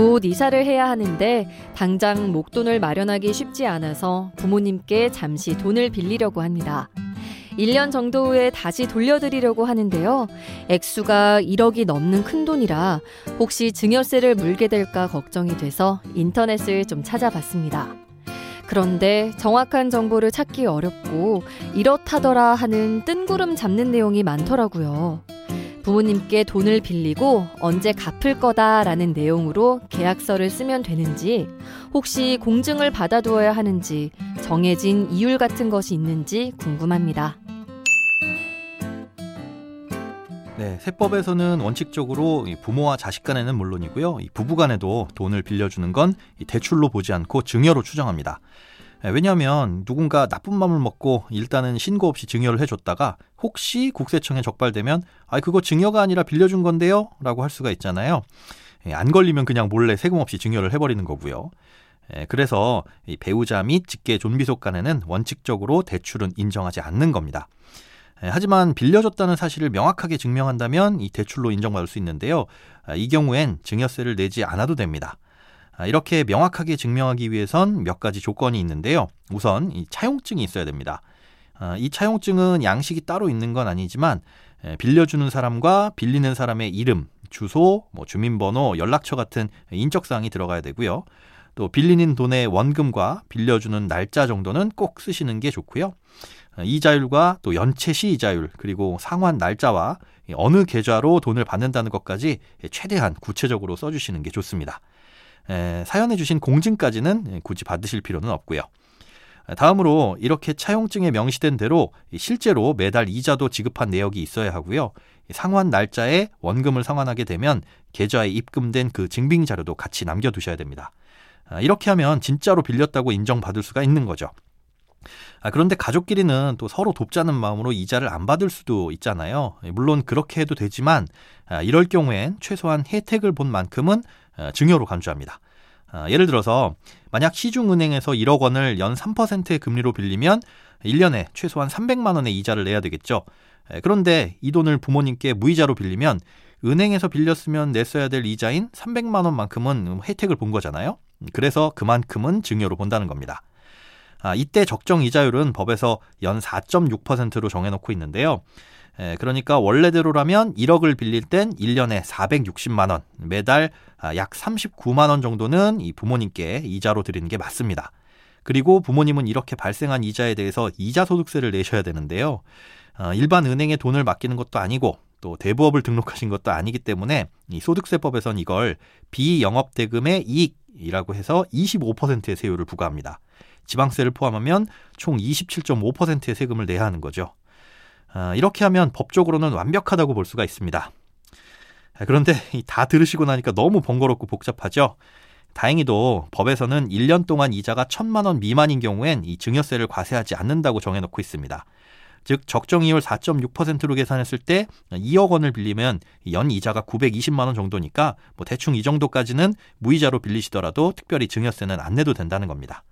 곧 이사를 해야 하는데 당장 목돈을 마련하기 쉽지 않아서 부모님께 잠시 돈을 빌리려고 합니다. 1년 정도 후에 다시 돌려드리려고 하는데요. 액수가 1억이 넘는 큰 돈이라 혹시 증여세를 물게 될까 걱정이 돼서 인터넷을 좀 찾아봤습니다. 그런데 정확한 정보를 찾기 어렵고 이렇다더라 하는 뜬구름 잡는 내용이 많더라고요. 부모님께 돈을 빌리고 언제 갚을 거다라는 내용으로 계약서를 쓰면 되는지, 혹시 공증을 받아두어야 하는지, 정해진 이율 같은 것이 있는지 궁금합니다. 네, 세법에서는 원칙적으로 부모와 자식 간에는 물론이고요. 부부 간에도 돈을 빌려주는 건 대출로 보지 않고 증여로 추정합니다. 예, 왜냐하면 누군가 나쁜 마음을 먹고 일단은 신고 없이 증여를 해줬다가 혹시 국세청에 적발되면 아 그거 증여가 아니라 빌려준 건데요 라고 할 수가 있잖아요. 예, 안 걸리면 그냥 몰래 세금 없이 증여를 해버리는 거고요. 예, 그래서 배우자 및 직계 존비속 간에는 원칙적으로 대출은 인정하지 않는 겁니다. 하지만 빌려줬다는 사실을 명확하게 증명한다면 이 대출로 인정받을 수 있는데요. 아, 이 경우엔 증여세를 내지 않아도 됩니다. 아, 이렇게 명확하게 증명하기 위해선 몇 가지 조건이 있는데요. 우선 이 차용증이 있어야 됩니다. 아, 이 차용증은 양식이 따로 있는 건 아니지만 빌려주는 사람과 빌리는 사람의 이름, 주소, 뭐 주민번호, 연락처 같은 인적사항이 들어가야 되고요. 또 빌리는 돈의 원금과 빌려주는 날짜 정도는 꼭 쓰시는 게 좋고요. 아, 이자율과 또 연체 시 이자율 그리고 상환 날짜와 어느 계좌로 돈을 받는다는 것까지 최대한 구체적으로 써주시는 게 좋습니다. 에, 사연해 주신 공증까지는 굳이 받으실 필요는 없고요. 다음으로 이렇게 차용증에 명시된 대로 실제로 매달 이자도 지급한 내역이 있어야 하고요. 상환 날짜에 원금을 상환하게 되면 계좌에 입금된 그 증빙 자료도 같이 남겨두셔야 됩니다. 아, 이렇게 하면 진짜로 빌렸다고 인정받을 수가 있는 거죠. 아, 그런데 가족끼리는 또 서로 돕자는 마음으로 이자를 안 받을 수도 있잖아요. 물론 그렇게 해도 되지만 아, 이럴 경우엔 최소한 혜택을 본 만큼은 어, 증여로 간주합니다. 어, 예를 들어서 만약 시중은행에서 1억 원을 연 3%의 금리로 빌리면 1년에 최소한 300만 원의 이자를 내야 되겠죠. 그런데 이 돈을 부모님께 무이자로 빌리면 은행에서 빌렸으면 냈어야 될 이자인 300만 원만큼은 혜택을 본 거잖아요. 그래서 그만큼은 증여로 본다는 겁니다. 아, 이때 적정 이자율은 법에서 연 4.6%로 정해놓고 있는데요. 에, 그러니까 원래대로라면 1억을 빌릴 땐 1년에 460만 원, 매달 아, 약 39만 원 정도는 이 부모님께 이자로 드리는 게 맞습니다. 그리고 부모님은 이렇게 발생한 이자에 대해서 이자 소득세를 내셔야 되는데요. 어, 일반 은행에 돈을 맡기는 것도 아니고 또 대부업을 등록하신 것도 아니기 때문에 이 소득세법에선 이걸 비영업 대금의 이익이라고 해서 25%의 세율을 부과합니다. 지방세를 포함하면 총 27.5%의 세금을 내야 하는 거죠. 아, 이렇게 하면 법적으로는 완벽하다고 볼 수가 있습니다. 아, 그런데 다 들으시고 나니까 너무 번거롭고 복잡하죠? 다행히도 법에서는 1년 동안 이자가 1천만 원 미만인 경우엔 이 증여세를 과세하지 않는다고 정해놓고 있습니다. 즉 적정 이율 4.6%로 계산했을 때 2억 원을 빌리면 연 이자가 920만 원 정도니까 뭐 대충 이 정도까지는 무이자로 빌리시더라도 특별히 증여세는 안 내도 된다는 겁니다.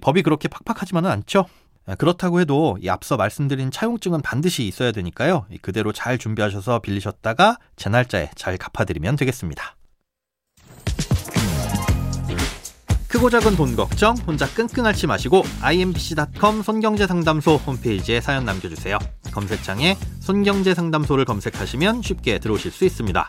법이 그렇게 팍팍하지만은 않죠. 아, 그렇다고 해도 이 앞서 말씀드린 차용증은 반드시 있어야 되니까요. 그대로 잘 준비하셔서 빌리셨다가 제 날짜에 잘 갚아드리면 되겠습니다. 크고 작은 돈 걱정 혼자 끙끙 앓지 마시고 imbc.com 손경제상담소 홈페이지에 사연 남겨주세요. 검색창에 손경제상담소를 검색하시면 쉽게 들어오실 수 있습니다.